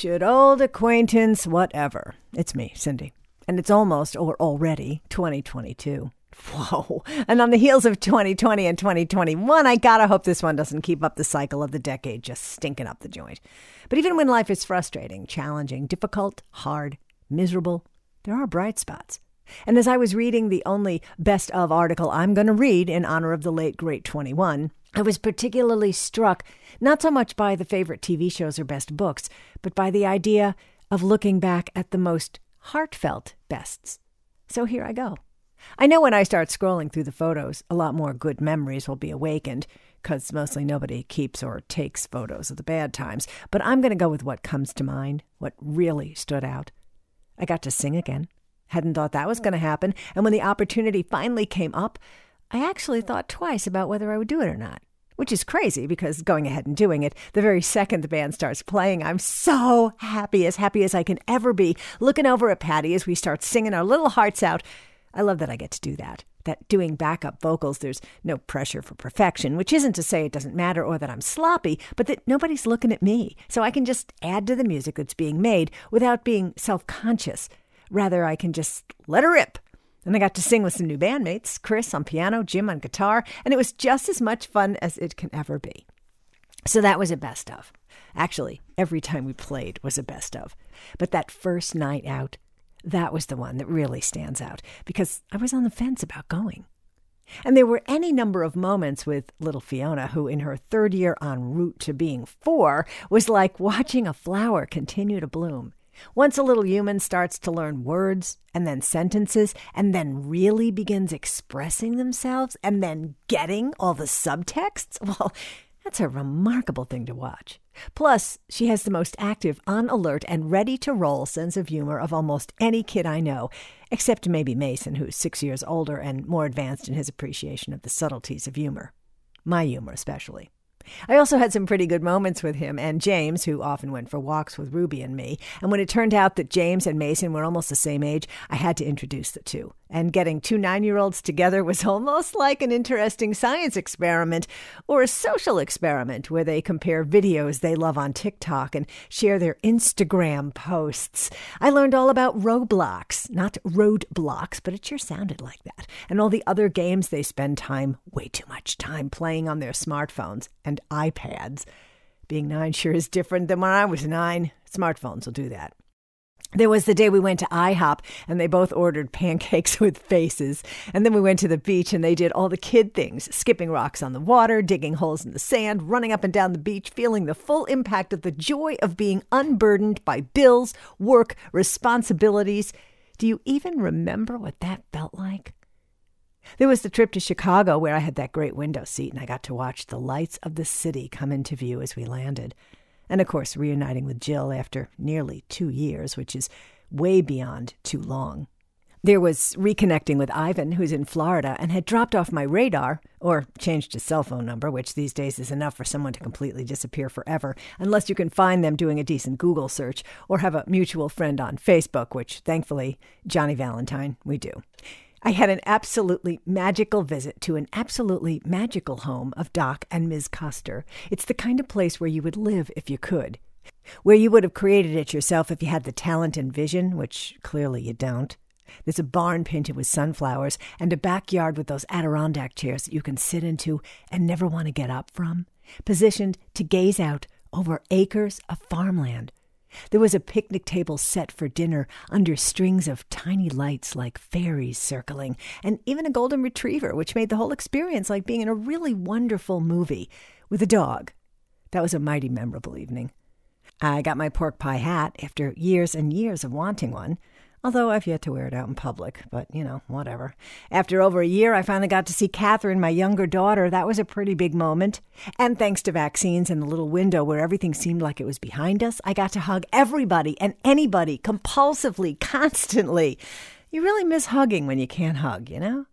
Should old acquaintance, whatever. It's me, Cindy. And it's almost or already 2022. Whoa. And on the heels of 2020 and 2021, I gotta hope this one doesn't keep up the cycle of the decade just stinking up the joint. But even when life is frustrating, challenging, difficult, hard, miserable, there are bright spots. And as I was reading the only best of article I'm going to read in honor of the late great 21, I was particularly struck not so much by the favorite TV shows or best books, but by the idea of looking back at the most heartfelt bests. So here I go. I know when I start scrolling through the photos, a lot more good memories will be awakened, because mostly nobody keeps or takes photos of the bad times. But I'm going to go with what comes to mind, what really stood out. I got to sing again. Hadn't thought that was going to happen. And when the opportunity finally came up, I actually thought twice about whether I would do it or not. Which is crazy because going ahead and doing it, the very second the band starts playing, I'm so happy, as happy as I can ever be, looking over at Patty as we start singing our little hearts out. I love that I get to do that. That doing backup vocals, there's no pressure for perfection, which isn't to say it doesn't matter or that I'm sloppy, but that nobody's looking at me. So I can just add to the music that's being made without being self conscious. Rather, I can just let her rip and I got to sing with some new bandmates Chris on piano, Jim on guitar, and it was just as much fun as it can ever be. So that was a best of. Actually, every time we played was a best of. But that first night out, that was the one that really stands out because I was on the fence about going. And there were any number of moments with little Fiona, who in her third year en route to being four was like watching a flower continue to bloom. Once a little human starts to learn words and then sentences and then really begins expressing themselves and then getting all the subtexts, well, that's a remarkable thing to watch. Plus, she has the most active, on alert, and ready to roll sense of humor of almost any kid I know, except maybe Mason, who's six years older and more advanced in his appreciation of the subtleties of humor. My humor, especially. I also had some pretty good moments with him and James, who often went for walks with Ruby and me. And when it turned out that James and Mason were almost the same age, I had to introduce the two and getting two nine year olds together was almost like an interesting science experiment or a social experiment where they compare videos they love on TikTok and share their Instagram posts. I learned all about Roblox, not roadblocks, but it sure sounded like that, and all the other games they spend time, way too much time, playing on their smartphones and iPads. Being nine sure is different than when I was nine. Smartphones will do that. There was the day we went to IHOP and they both ordered pancakes with faces. And then we went to the beach and they did all the kid things skipping rocks on the water, digging holes in the sand, running up and down the beach, feeling the full impact of the joy of being unburdened by bills, work, responsibilities. Do you even remember what that felt like? There was the trip to Chicago where I had that great window seat and I got to watch the lights of the city come into view as we landed and of course, reuniting with Jill after nearly two years, which is way beyond too long. There was reconnecting with Ivan, who's in Florida and had dropped off my radar, or changed his cell phone number, which these days is enough for someone to completely disappear forever, unless you can find them doing a decent Google search or have a mutual friend on Facebook, which thankfully, Johnny Valentine, we do. I had an absolutely magical visit to an absolutely magical home of Doc and Ms. Custer. It's the kind of place where you would live if you could, where you would have created it yourself if you had the talent and vision, which clearly you don't. There's a barn painted with sunflowers and a backyard with those Adirondack chairs that you can sit into and never want to get up from, positioned to gaze out over acres of farmland there was a picnic table set for dinner under strings of tiny lights like fairies circling, and even a golden retriever, which made the whole experience like being in a really wonderful movie with a dog. That was a mighty memorable evening. I got my pork pie hat after years and years of wanting one although I've yet to wear it out in public, but you know, whatever. After over a year, I finally got to see Catherine, my younger daughter. That was a pretty big moment. And thanks to vaccines and the little window where everything seemed like it was behind us, I got to hug everybody and anybody compulsively, constantly. You really miss hugging when you can't hug, you know?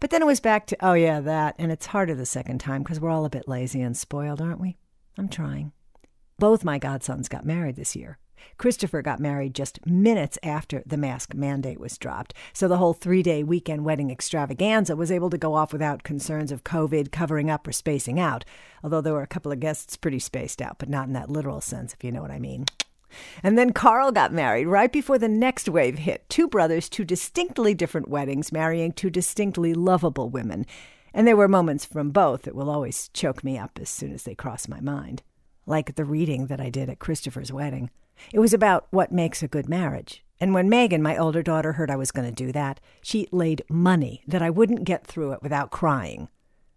But then it was back to, oh yeah, that. And it's harder the second time because we're all a bit lazy and spoiled, aren't we? I'm trying. Both my godsons got married this year. Christopher got married just minutes after the mask mandate was dropped, so the whole three day weekend wedding extravaganza was able to go off without concerns of COVID covering up or spacing out, although there were a couple of guests pretty spaced out, but not in that literal sense, if you know what I mean. And then Carl got married right before the next wave hit. Two brothers, two distinctly different weddings, marrying two distinctly lovable women. And there were moments from both that will always choke me up as soon as they cross my mind. Like the reading that I did at Christopher's wedding. It was about what makes a good marriage. And when Megan, my older daughter, heard I was going to do that, she laid money that I wouldn't get through it without crying.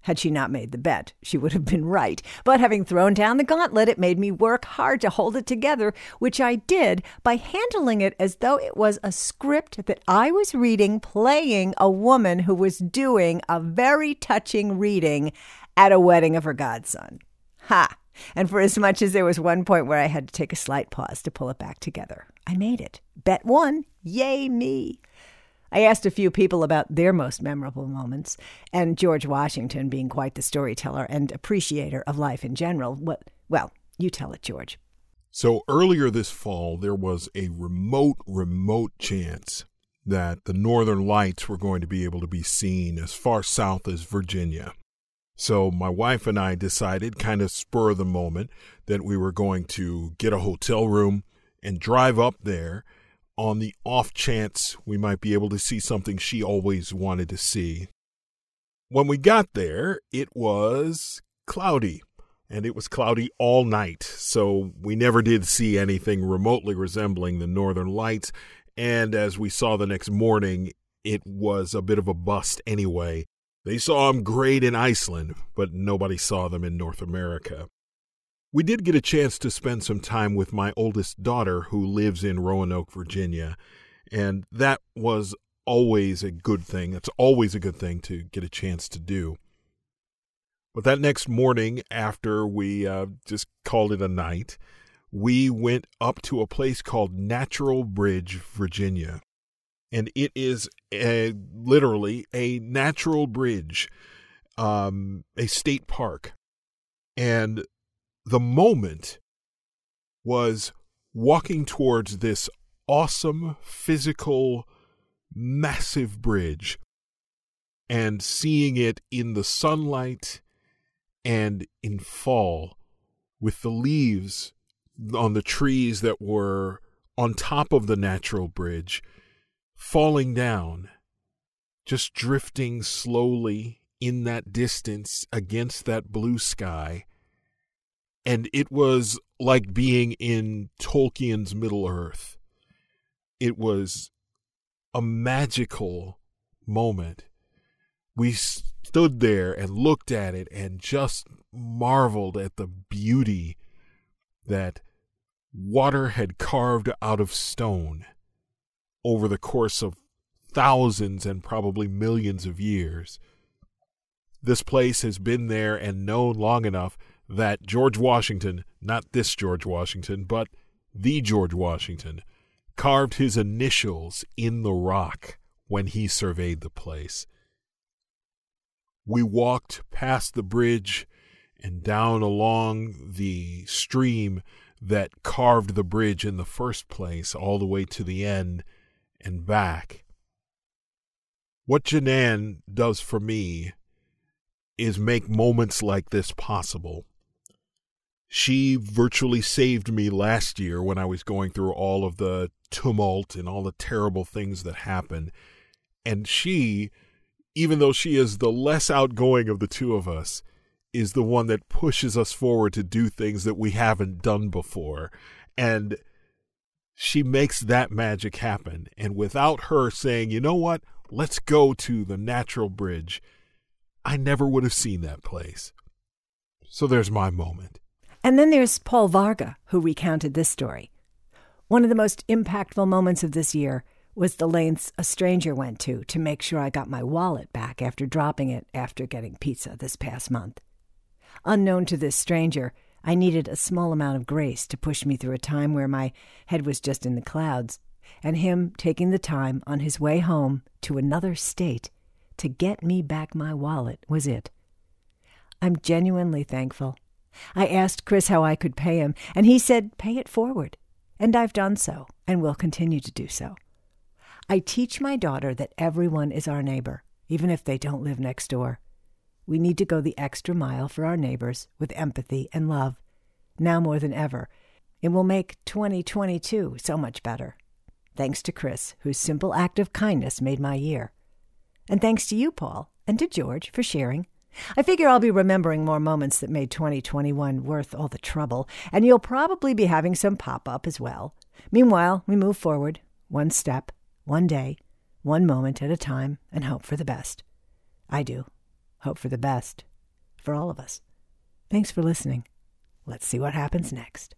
Had she not made the bet, she would have been right. But having thrown down the gauntlet, it made me work hard to hold it together, which I did by handling it as though it was a script that I was reading, playing a woman who was doing a very touching reading at a wedding of her godson. Ha! And for as much as there was one point where I had to take a slight pause to pull it back together, I made it. Bet one. Yay, me. I asked a few people about their most memorable moments, and George Washington, being quite the storyteller and appreciator of life in general, what well, you tell it, George. So earlier this fall, there was a remote, remote chance that the northern lights were going to be able to be seen as far south as Virginia. So my wife and I decided, kind of spur of the moment, that we were going to get a hotel room and drive up there on the off chance we might be able to see something she always wanted to see. When we got there, it was cloudy, and it was cloudy all night, so we never did see anything remotely resembling the northern lights. And as we saw the next morning, it was a bit of a bust anyway. They saw them great in Iceland, but nobody saw them in North America. We did get a chance to spend some time with my oldest daughter who lives in Roanoke, Virginia, and that was always a good thing. It's always a good thing to get a chance to do. But that next morning, after we uh, just called it a night, we went up to a place called Natural Bridge, Virginia. And it is a, literally a natural bridge, um, a state park. And the moment was walking towards this awesome physical massive bridge and seeing it in the sunlight and in fall with the leaves on the trees that were on top of the natural bridge falling down just drifting slowly in that distance against that blue sky and it was like being in Tolkien's Middle Earth. It was a magical moment. We stood there and looked at it and just marveled at the beauty that water had carved out of stone over the course of thousands and probably millions of years. This place has been there and known long enough that George Washington, not this George Washington, but the George Washington, carved his initials in the rock when he surveyed the place. We walked past the bridge and down along the stream that carved the bridge in the first place, all the way to the end and back. What Janan does for me is make moments like this possible. She virtually saved me last year when I was going through all of the tumult and all the terrible things that happened. And she, even though she is the less outgoing of the two of us, is the one that pushes us forward to do things that we haven't done before. And she makes that magic happen. And without her saying, you know what, let's go to the natural bridge, I never would have seen that place. So there's my moment. And then there's Paul Varga, who recounted this story. One of the most impactful moments of this year was the lengths a stranger went to to make sure I got my wallet back after dropping it after getting pizza this past month. Unknown to this stranger, I needed a small amount of grace to push me through a time where my head was just in the clouds, and him taking the time on his way home to another state to get me back my wallet was it. I'm genuinely thankful I asked Chris how I could pay him, and he said, pay it forward. And I've done so, and will continue to do so. I teach my daughter that everyone is our neighbor, even if they don't live next door. We need to go the extra mile for our neighbors with empathy and love, now more than ever. It will make 2022 so much better. Thanks to Chris, whose simple act of kindness made my year. And thanks to you, Paul, and to George for sharing. I figure I'll be remembering more moments that made 2021 worth all the trouble, and you'll probably be having some pop up as well. Meanwhile, we move forward, one step, one day, one moment at a time, and hope for the best. I do. Hope for the best. For all of us. Thanks for listening. Let's see what happens next.